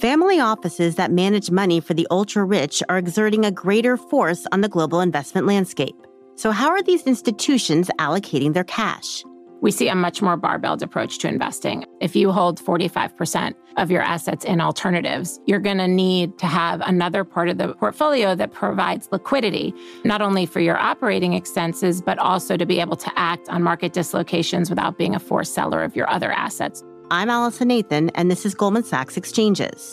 Family offices that manage money for the ultra rich are exerting a greater force on the global investment landscape. So, how are these institutions allocating their cash? We see a much more barbelled approach to investing. If you hold 45% of your assets in alternatives, you're going to need to have another part of the portfolio that provides liquidity, not only for your operating expenses, but also to be able to act on market dislocations without being a forced seller of your other assets. I'm Allison Nathan, and this is Goldman Sachs Exchanges.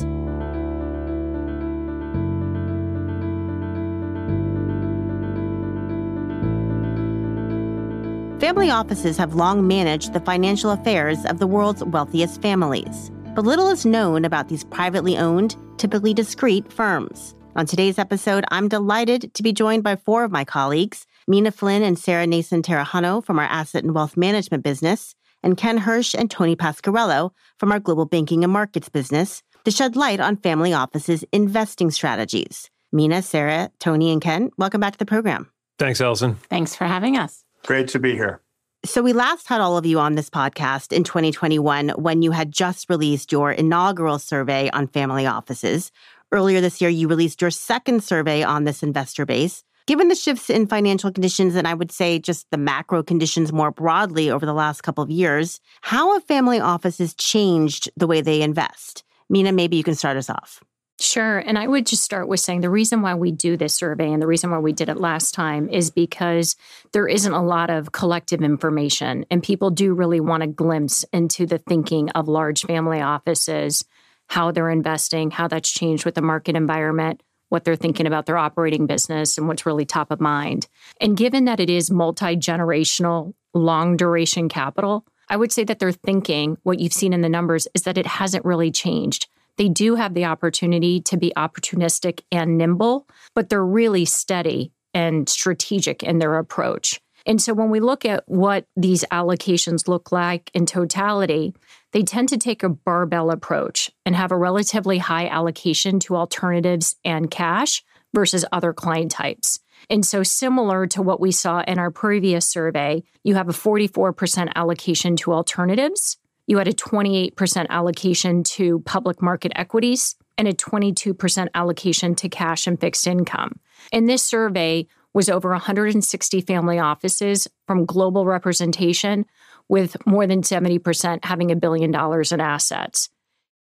Family offices have long managed the financial affairs of the world's wealthiest families. But little is known about these privately owned, typically discreet firms. On today's episode, I'm delighted to be joined by four of my colleagues Meena Flynn and Sara Naison-Tarajano from our asset and wealth management business, and Ken Hirsch and Tony Pasquariello from our global banking and markets business to shed light on family offices' investing strategies. Meena, Sara, Tony, and Ken, welcome back to the program. Thanks, Allison. Thanks for having us. Great to be here. So, we last had all of you on this podcast in 2021 when you had just released your inaugural survey on family offices. Earlier this year, you released your second survey on this investor base. Given the shifts in financial conditions, and I would say just the macro conditions more broadly over the last couple of years, how have family offices changed the way they invest? Meena, maybe you can start us off. Sure. And I would just start with saying the reason why we do this survey and the reason why we did it last time is because there isn't a lot of collective information, and people do really want a glimpse into the thinking of large family offices, how they're investing, how that's changed with the market environment, what they're thinking about their operating business and what's really top of mind. And given that it is multi generational, long duration capital, I would say that they're thinking what you've seen in the numbers is that it hasn't really changed. They do have the opportunity to be opportunistic and nimble, but they're really steady and strategic in their approach. And so when we look at what these allocations look like in totality, they tend to take a barbell approach and have a relatively high allocation to alternatives and cash versus other client types. And so, similar to what we saw in our previous survey, you have a 44% allocation to alternatives, you had a 28% allocation to public market equities, and a 22% allocation to cash and fixed income. In this survey, was over 160 family offices from global representation, with more than 70% having a billion dollars in assets.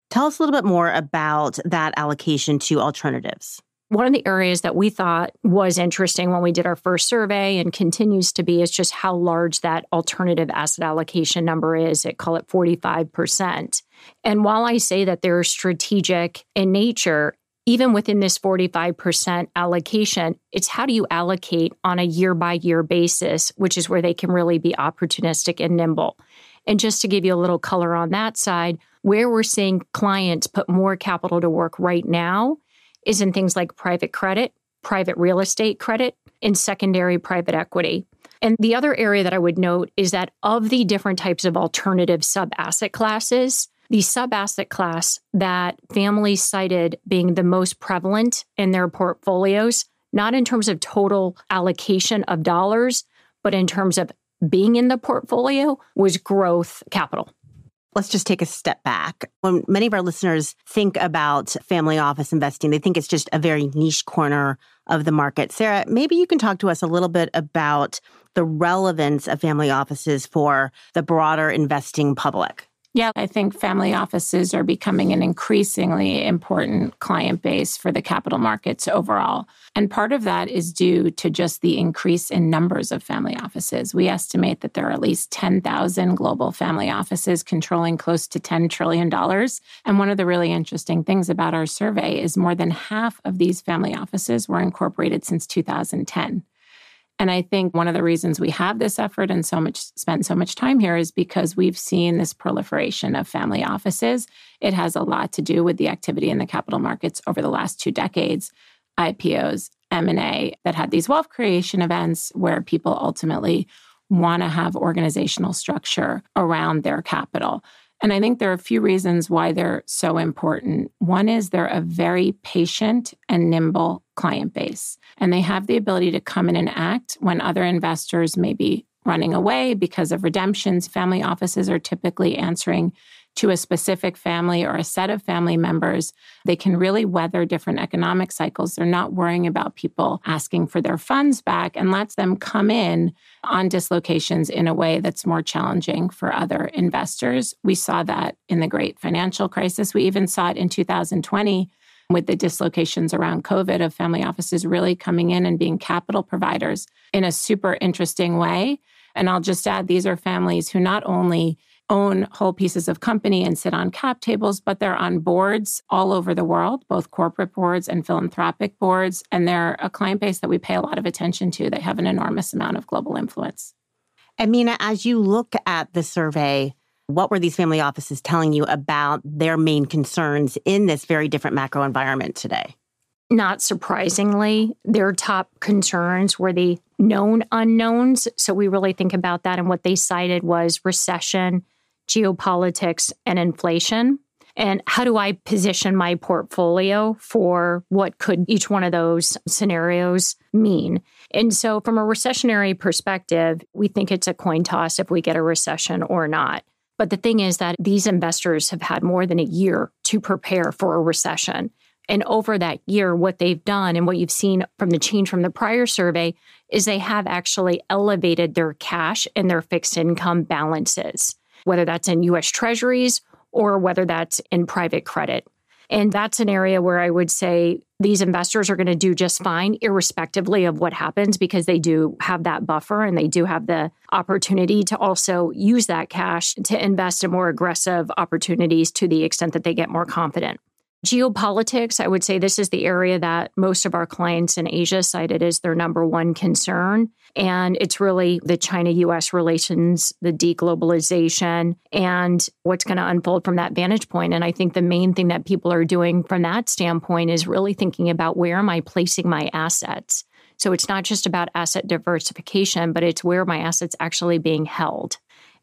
Tell us a little bit more about that allocation to alternatives. One of the areas that we thought was interesting when we did our first survey and continues to be is just how large that alternative asset allocation number is. It call it 45%. And while I say that they're strategic in nature, even within this 45% allocation, it's how do you allocate on a year by year basis, which is where they can really be opportunistic and nimble. And just to give you a little color on that side, where we're seeing clients put more capital to work right now is in things like private credit, private real estate credit, and secondary private equity. And the other area that I would note is that of the different types of alternative sub asset classes, the sub asset class that families cited being the most prevalent in their portfolios, not in terms of total allocation of dollars, but in terms of being in the portfolio, was growth capital. Let's just take a step back. When many of our listeners think about family office investing, they think it's just a very niche corner of the market. Sara, maybe you can talk to us a little bit about the relevance of family offices for the broader investing public. Yeah, I think family offices are becoming an increasingly important client base for the capital markets overall. And part of that is due to just the increase in numbers of family offices. We estimate that there are at least 10,000 global family offices controlling close to $10 trillion. And one of the really interesting things about our survey is more than half of these family offices were incorporated since 2010. And I think one of the reasons we have this effort and so much spent so much time here is because we've seen this proliferation of family offices. It has a lot to do with the activity in the capital markets over the last two decades, IPOs, M&A that had these wealth creation events where people ultimately want to have organizational structure around their capital. And I think there are a few reasons why they're so important. One is they're a very patient and nimble client base, and they have the ability to come in and act when other investors may be running away because of redemptions. Family offices are typically answering to a specific family or a set of family members, they can really weather different economic cycles. They're not worrying about people asking for their funds back and lets them come in on dislocations in a way that's more challenging for other investors. We saw that in the great financial crisis. We even saw it in 2020 with the dislocations around COVID of family offices really coming in and being capital providers in a super interesting way. And I'll just add these are families who not only own whole pieces of company and sit on cap tables, but they're on boards all over the world, both corporate boards and philanthropic boards. And they're a client base that we pay a lot of attention to. They have an enormous amount of global influence. Amina, as you look at the survey, what were these family offices telling you about their main concerns in this very different macro environment today? Not surprisingly, their top concerns were the known unknowns. So we really think about that. And what they cited was recession, geopolitics, and inflation. And how do I position my portfolio for what could each one of those scenarios mean? And so, from a recessionary perspective, we think it's a coin toss if we get a recession or not. But the thing is that these investors have had more than a year to prepare for a recession. And over that year, what they've done and what you've seen from the change from the prior survey is they have actually elevated their cash and their fixed income balances, whether that's in US treasuries or whether that's in private credit. And that's an area where I would say these investors are going to do just fine, irrespectively of what happens, because they do have that buffer and they do have the opportunity to also use that cash to invest in more aggressive opportunities to the extent that they get more confident. Geopolitics, I would say this is the area that most of our clients in Asia cited as their number one concern. And it's really the China US relations, the deglobalization, and what's going to unfold from that vantage point. And I think the main thing that people are doing from that standpoint is really thinking about where am I placing my assets? So it's not just about asset diversification, but it's where my assets actually being held.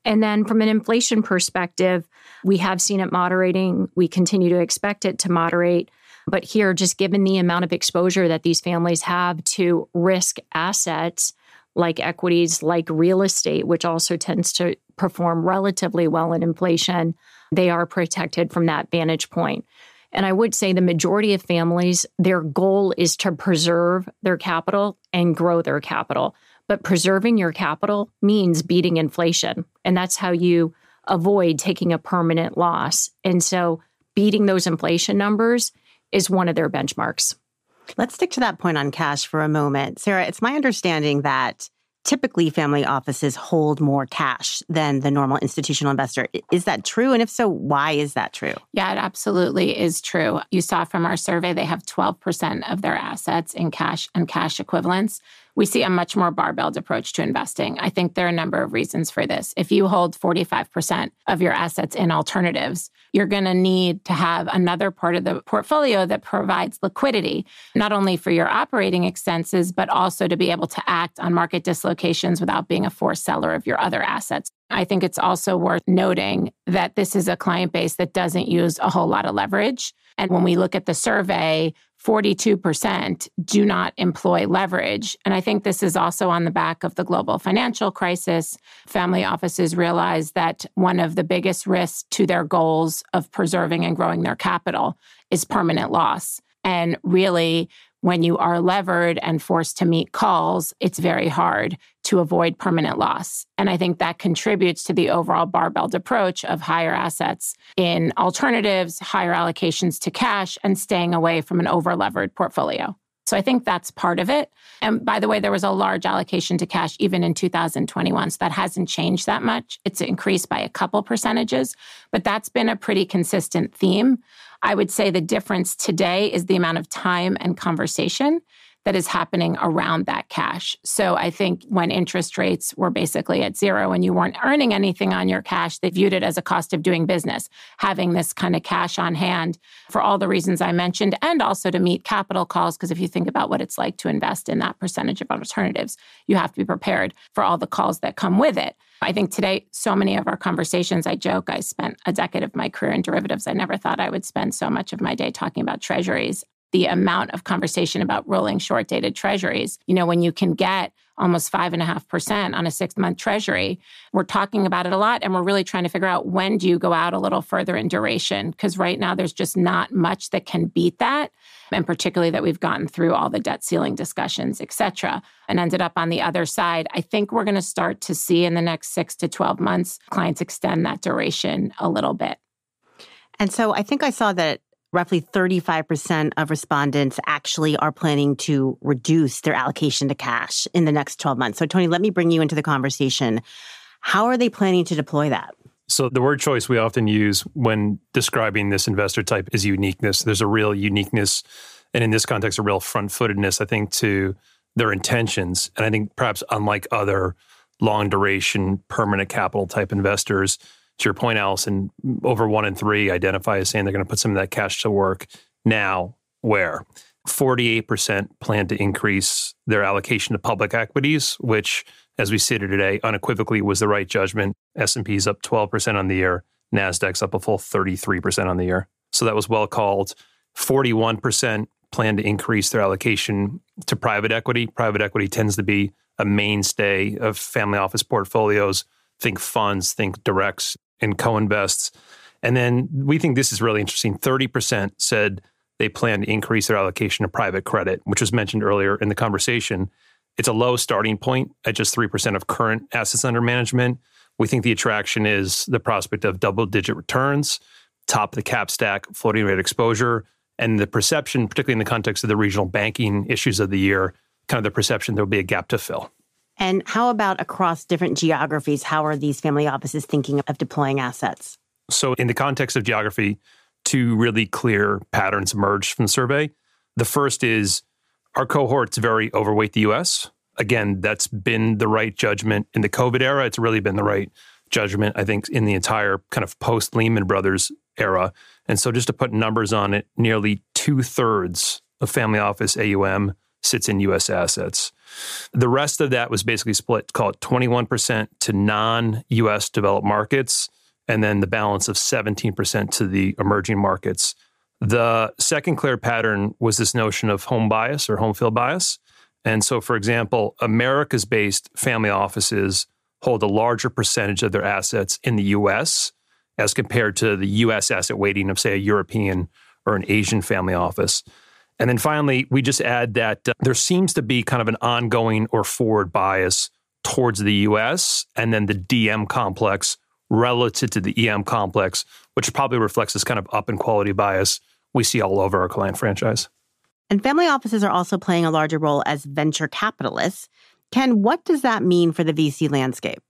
And then from an inflation perspective, we have seen it moderating. We continue to expect it to moderate. But here, just given the amount of exposure that these families have to risk assets like equities, like real estate, which also tends to perform relatively well in inflation, they are protected from that vantage point. And I would say the majority of families, their goal is to preserve their capital and grow their capital. But preserving your capital means beating inflation. And that's how you avoid taking a permanent loss. And so beating those inflation numbers is one of their benchmarks. Let's stick to that point on cash for a moment. Sara, it's my understanding that typically family offices hold more cash than the normal institutional investor. Is that true? And if so, why is that true? Yeah, it absolutely is true. You saw from our survey, they have 12% of their assets in cash and cash equivalents we see a much more barbelled approach to investing. I think there are a number of reasons for this. If you hold 45% of your assets in alternatives, you're going to need to have another part of the portfolio that provides liquidity, not only for your operating expenses, but also to be able to act on market dislocations without being a forced seller of your other assets. I think it's also worth noting that this is a client base that doesn't use a whole lot of leverage. And when we look at the survey, 42% do not employ leverage. And I think this is also on the back of the global financial crisis. Family offices realize that one of the biggest risks to their goals of preserving and growing their capital is permanent loss. And really, when you are levered and forced to meet calls, it's very hard to avoid permanent loss. And I think that contributes to the overall barbelled approach of higher assets in alternatives, higher allocations to cash, and staying away from an over levered portfolio. So I think that's part of it. And by the way, there was a large allocation to cash even in 2021. So that hasn't changed that much. It's increased by a couple percentages, but that's been a pretty consistent theme. I would say the difference today is the amount of time and conversation that is happening around that cash. So I think when interest rates were basically at zero and you weren't earning anything on your cash, they viewed it as a cost of doing business, having this kind of cash on hand for all the reasons I mentioned, and also to meet capital calls. Because if you think about what it's like to invest in that percentage of alternatives, you have to be prepared for all the calls that come with it. I think today, so many of our conversations, I joke, I spent a decade of my career in derivatives. I never thought I would spend so much of my day talking about treasuries. The amount of conversation about rolling short dated treasuries. You know, when you can get almost five and a half percent on a six month treasury, we're talking about it a lot. And we're really trying to figure out when do you go out a little further in duration? Because right now there's just not much that can beat that. And particularly that we've gotten through all the debt ceiling discussions, et cetera, and ended up on the other side. I think we're going to start to see in the next six to 12 months clients extend that duration a little bit. And so I think I saw that roughly 35% of respondents actually are planning to reduce their allocation to cash in the next 12 months. So, Tony, let me bring you into the conversation. How are they planning to deploy that? So, the word choice we often use when describing this investor type is uniqueness. There's a real uniqueness, and in this context, a real front footedness, I think, to their intentions. And I think perhaps unlike other long duration, permanent capital type investors, to your point, Allison, over one in three identify as saying they're going to put some of that cash to work now. Where 48% plan to increase their allocation to public equities, which, as we here today, unequivocally was the right judgment. S&P's up 12% on the year. NASDAQ's up a full 33% on the year. So that was well called. 41% plan to increase their allocation to private equity. Private equity tends to be a mainstay of family office portfolios. Think funds, think directs, and co-invests. And then we think this is really interesting. 30% said they plan to increase their allocation to private credit, which was mentioned earlier in the conversation. It's a low starting point at just 3% of current assets under management. We think the attraction is the prospect of double digit returns, top of the cap stack, floating rate exposure, and the perception, particularly in the context of the regional banking issues of the year, kind of the perception there'll be a gap to fill. And how about across different geographies? How are these family offices thinking of deploying assets? So, in the context of geography, two really clear patterns emerged from the survey. The first is our cohort's very overweight the US. Again, that's been the right judgment in the COVID era. It's really been the right judgment, I think, in the entire kind of post Lehman Brothers era. And so, just to put numbers on it, nearly two thirds of family office AUM sits in US assets. The rest of that was basically split, call it 21% to non US developed markets, and then the balance of 17% to the emerging markets. The second clear pattern was this notion of home bias or home field bias. And so, for example, Americas based family offices hold a larger percentage of their assets in the US as compared to the US asset weighting of, say, a European or an Asian family office. And then finally, we just add that uh, there seems to be kind of an ongoing or forward bias towards the US and then the DM complex relative to the EM complex, which probably reflects this kind of up in quality bias we see all over our client franchise. And family offices are also playing a larger role as venture capitalists. Ken, what does that mean for the VC landscape?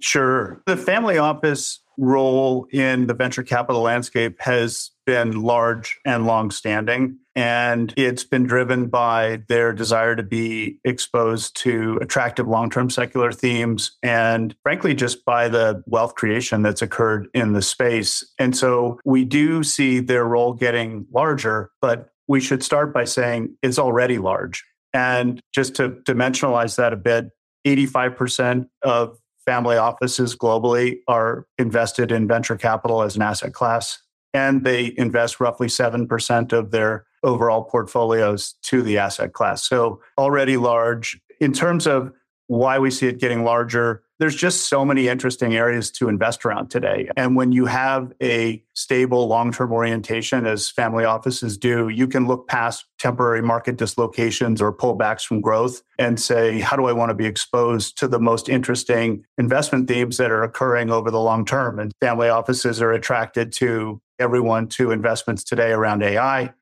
Sure. The family office role in the venture capital landscape has been large and long-standing and it's been driven by their desire to be exposed to attractive long-term secular themes and frankly just by the wealth creation that's occurred in the space. And so we do see their role getting larger but we should start by saying it's already large. And just to dimensionalize that a bit 85% of family offices globally are invested in venture capital as an asset class, and they invest roughly 7% of their overall portfolios to the asset class. So already large. In terms of why we see it getting larger, there's just so many interesting areas to invest around today. And when you have a stable long term orientation, as family offices do, you can look past temporary market dislocations or pullbacks from growth and say, how do I want to be exposed to the most interesting investment themes that are occurring over the long term? And family offices are attracted to everyone to investments today around AI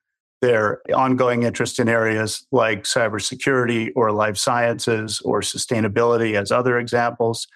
their ongoing interest in areas like cybersecurity or life sciences or sustainability as other examples.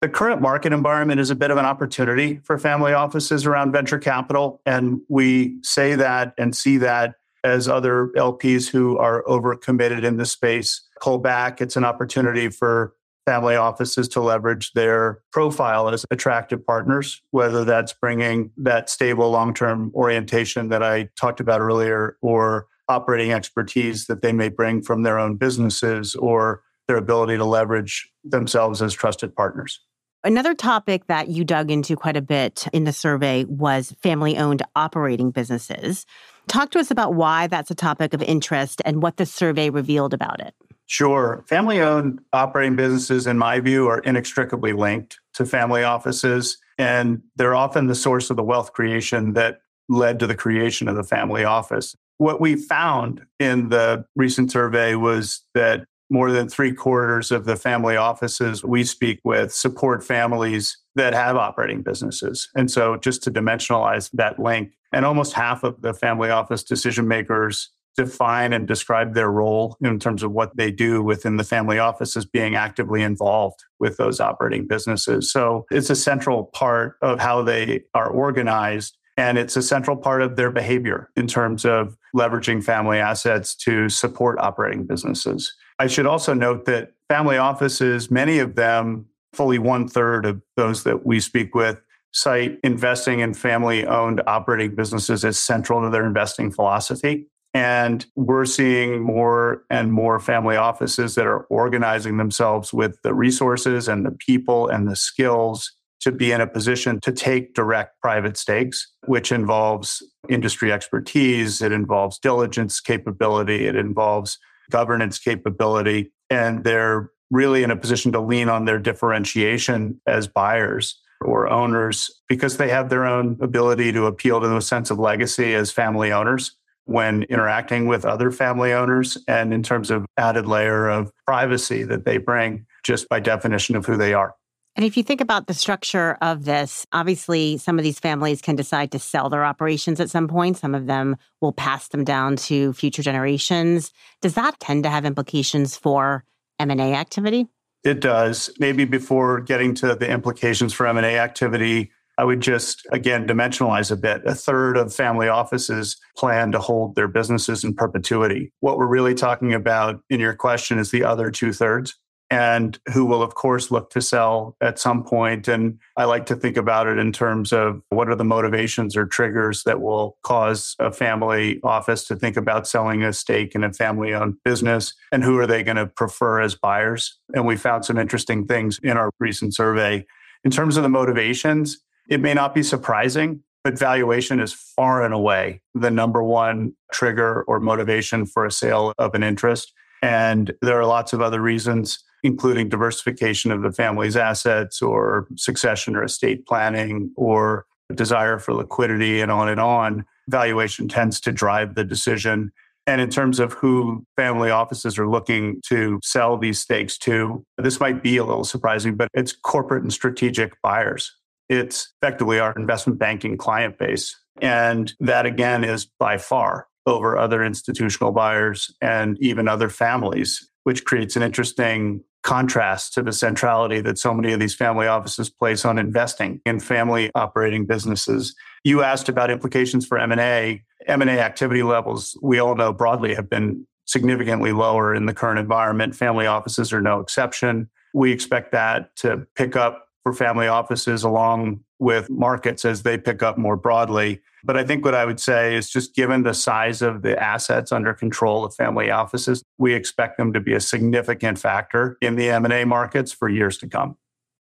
The current market environment is a bit of an opportunity for family offices around venture capital. And we say that and see that as other LPs who are overcommitted in this space pull back. It's an opportunity for family offices to leverage their profile as attractive partners, whether that's bringing that stable long term orientation that I talked about earlier, or operating expertise that they may bring from their own businesses, or their ability to leverage themselves as trusted partners. Another topic that you dug into quite a bit in the survey was family owned operating businesses. Talk to us about why that's a topic of interest and what the survey revealed about it. Sure. Family owned operating businesses, in my view, are inextricably linked to family offices, and they're often the source of the wealth creation that led to the creation of the family office. What we found in the recent survey was that more than three quarters of the family offices we speak with support families that have operating businesses. And so, just to dimensionalize that link, and almost half of the family office decision makers define and describe their role in terms of what they do within the family office as being actively involved with those operating businesses. So, it's a central part of how they are organized. And it's a central part of their behavior in terms of leveraging family assets to support operating businesses. I should also note that family offices, many of them, fully one third of those that we speak with, cite investing in family owned operating businesses as central to their investing philosophy. And we're seeing more and more family offices that are organizing themselves with the resources and the people and the skills to be in a position to take direct private stakes, which involves industry expertise, it involves diligence capability, it involves governance capability. And they're really in a position to lean on their differentiation as buyers or owners because they have their own ability to appeal to the sense of legacy as family owners when interacting with other family owners and in terms of added layer of privacy that they bring just by definition of who they are. And if you think about the structure of this, obviously some of these families can decide to sell their operations at some point. Some of them will pass them down to future generations. Does that tend to have implications for M&A activity? It does. Maybe before getting to the implications for M&A activity, I would just again dimensionalize a bit. A third of family offices plan to hold their businesses in perpetuity. What we're really talking about in your question is the other two thirds and who will, of course, look to sell at some point. And I like to think about it in terms of what are the motivations or triggers that will cause a family office to think about selling a stake in a family owned business, and who are they going to prefer as buyers. And we found some interesting things in our recent survey. In terms of the motivations, it may not be surprising. But valuation is far and away the number one trigger or motivation for a sale of an interest. And there are lots of other reasons including diversification of the family's assets or succession or estate planning or desire for liquidity and on and on, valuation tends to drive the decision. And in terms of who family offices are looking to sell these stakes to, this might be a little surprising, but it's corporate and strategic buyers. It's effectively our investment banking client base. And that again is by far over other institutional buyers and even other families, which creates an interesting contrast to the centrality that so many of these family offices place on investing in family operating businesses. You asked about implications for M&A. M&A activity levels, we all know broadly have been significantly lower in the current environment. Family offices are no exception. We expect that to pick up for family offices along with markets as they pick up more broadly. But I think what I would say is just given the size of the assets under control of family offices, we expect them to be a significant factor in the M&A markets for years to come.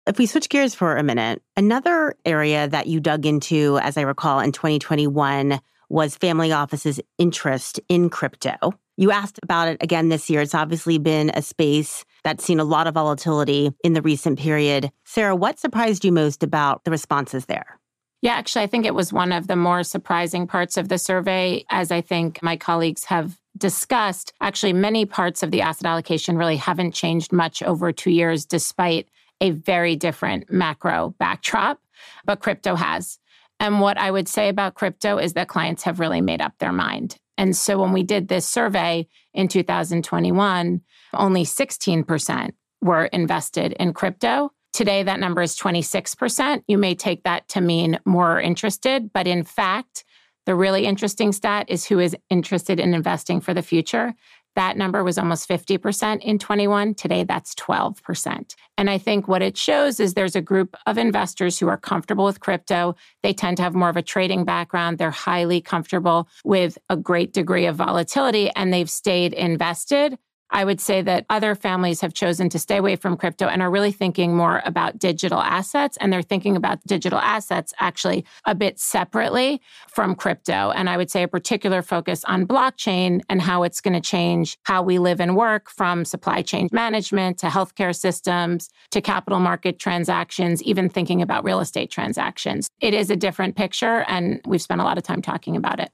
If we switch gears for a minute, another area that you dug into, as I recall, in 2021 was family offices' interest in crypto. You asked about it again this year. It's obviously been a space that's seen a lot of volatility in the recent period. Sara, what surprised you most about the responses there? Yeah, actually, I think it was one of the more surprising parts of the survey. As I think my colleagues have discussed, actually, many parts of the asset allocation really haven't changed much over two years, despite a very different macro backdrop, but crypto has. And what I would say about crypto is that clients have really made up their mind. And so when we did this survey in 2021, only 16% were invested in crypto. Today, that number is 26%. You may take that to mean more interested, but in fact, the really interesting stat is who is interested in investing for the future. That number was almost 50% in 21. Today, that's 12%. And I think what it shows is there's a group of investors who are comfortable with crypto. They tend to have more of a trading background. They're highly comfortable with a great degree of volatility and they've stayed invested I would say that other families have chosen to stay away from crypto and are really thinking more about digital assets. And they're thinking about digital assets actually a bit separately from crypto. And I would say a particular focus on blockchain and how it's going to change how we live and work from supply chain management to healthcare systems to capital market transactions, even thinking about real estate transactions. It is a different picture, and we've spent a lot of time talking about it.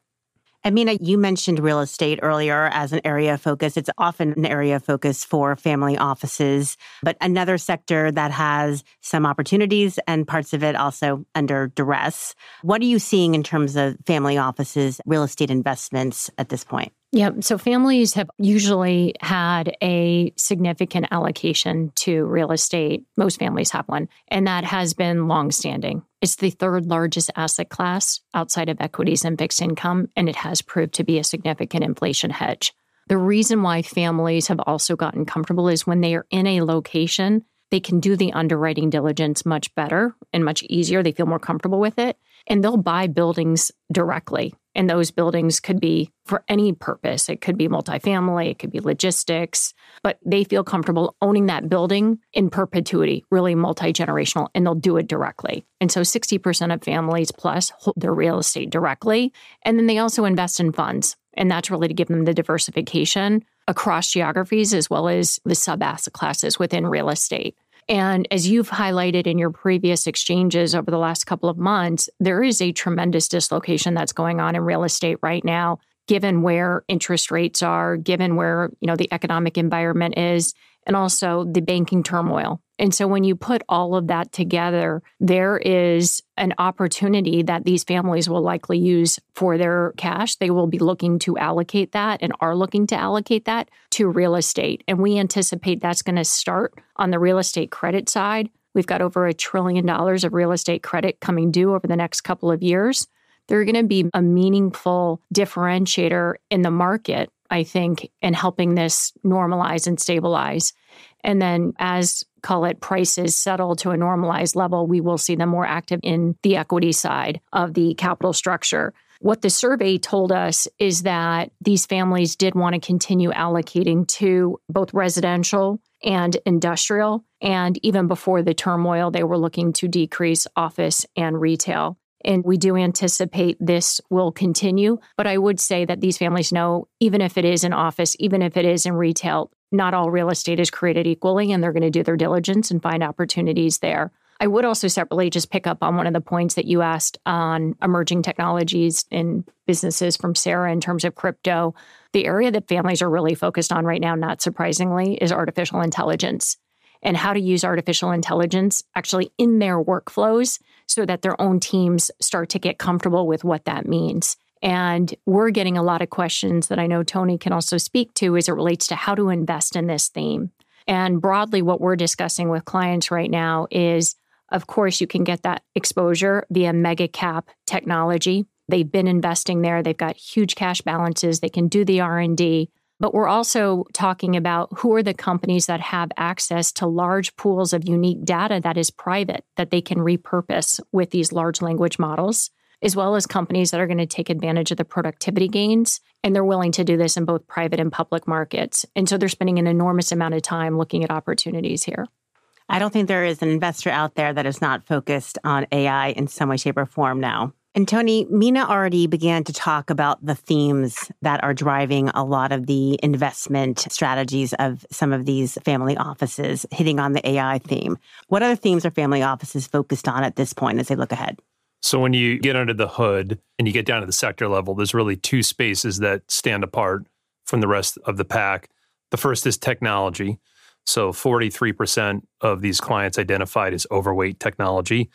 Amina, you mentioned real estate earlier as an area of focus. It's often an area of focus for family offices, but another sector that has some opportunities and parts of it also under duress. What are you seeing in terms of family offices, real estate investments at this point? Yeah. So families have usually had a significant allocation to real estate. Most families have one, and that has been longstanding. It's the third largest asset class outside of equities and fixed income, and it has proved to be a significant inflation hedge. The reason why families have also gotten comfortable is when they are in a location, they can do the underwriting diligence much better and much easier. They feel more comfortable with it, and they'll buy buildings directly and those buildings could be for any purpose. It could be multifamily, it could be logistics, but they feel comfortable owning that building in perpetuity, really multi generational, and they'll do it directly. And so 60% of families plus hold their real estate directly. And then they also invest in funds. And that's really to give them the diversification across geographies as well as the sub asset classes within real estate. And as you've highlighted in your previous exchanges over the last couple of months, there is a tremendous dislocation that's going on in real estate right now given where interest rates are, given where, you know, the economic environment is, and also the banking turmoil. And so when you put all of that together, there is an opportunity that these families will likely use for their cash. They will be looking to allocate that and are looking to allocate that to real estate. And we anticipate that's going to start on the real estate credit side. We've got over a trillion dollars of real estate credit coming due over the next couple of years. They're going to be a meaningful differentiator in the market, I think, in helping this normalize and stabilize. And then as call it prices settle to a normalized level, we will see them more active in the equity side of the capital structure. What the survey told us is that these families did want to continue allocating to both residential and industrial. And even before the turmoil, they were looking to decrease office and retail. And we do anticipate this will continue. But I would say that these families know, even if it is in office, even if it is in retail, not all real estate is created equally, and they're going to do their diligence and find opportunities there. I would also separately just pick up on one of the points that you asked on emerging technologies in businesses from Sara in terms of crypto. The area that families are really focused on right now, not surprisingly, is artificial intelligence and how to use artificial intelligence actually in their workflows so that their own teams start to get comfortable with what that means. And we're getting a lot of questions that I know Tony can also speak to as it relates to how to invest in this theme. And broadly, what we're discussing with clients right now is of course, you can get that exposure via mega cap technology. They've been investing there. They've got huge cash balances. They can do the R&D. But we're also talking about who are the companies that have access to large pools of unique data that is private that they can repurpose with these large language models as well as companies that are going to take advantage of the productivity gains. And they're willing to do this in both private and public markets. And so they're spending an enormous amount of time looking at opportunities here. I don't think there is an investor out there that is not focused on AI in some way, shape, or form now. And Tony, Meena already began to talk about the themes that are driving a lot of the investment strategies of some of these family offices, hitting on the AI theme. What other themes are family offices focused on at this point as they look ahead? So when you get under the hood and you get down to the sector level, there's really two spaces that stand apart from the rest of the pack. The first is technology. So 43% of these clients identified as overweight technology.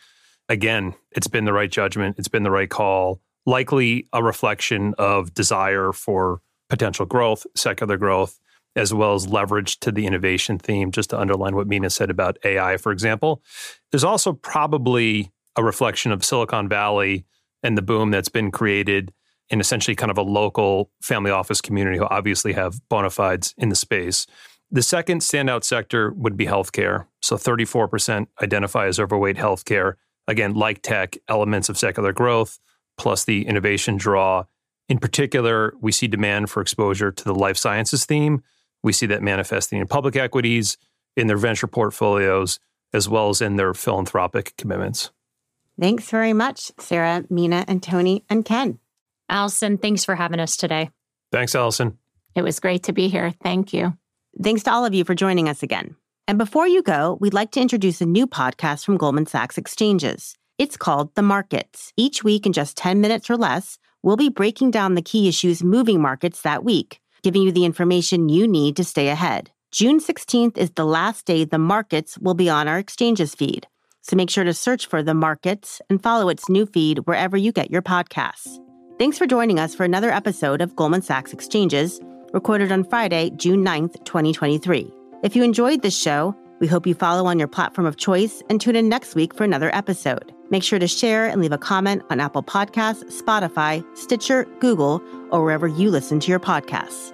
Again, it's been the right judgment, it's been the right call, likely a reflection of desire for potential growth, secular growth, as well as leverage to the innovation theme, just to underline what Meena said about AI, for example. There's also probably a reflection of Silicon Valley and the boom that's been created in essentially kind of a local family office community who obviously have bona fides in the space. The second standout sector would be healthcare. So 34% identify as overweight healthcare. Again, like tech, elements of secular growth, plus the innovation draw. In particular, we see demand for exposure to the life sciences theme, We see that manifesting in public equities, in their venture portfolios, as well as in their philanthropic commitments. Thanks very much, Sara, Meena, and Tony, and Ken. Allison, thanks for having us today. Thanks, Allison. It was great to be here. Thank you. Thanks to all of you for joining us again. And before you go, we'd like to introduce a new podcast from Goldman Sachs Exchanges. It's called The Markets. Each week, in just 10 minutes or less, we'll be breaking down the key issues moving markets that week, giving you the information you need to stay ahead. June 16th is the last day the markets will be on our exchanges feed. So make sure to search for the markets and follow its new feed wherever you get your podcasts. Thanks for joining us for another episode of Goldman Sachs Exchanges, recorded on Friday, June 9th, 2023. If you enjoyed this show, we hope you follow on your platform of choice and tune in next week for another episode. Make sure to share and leave a comment on Apple Podcasts, Spotify, Stitcher, Google, or wherever you listen to your podcasts.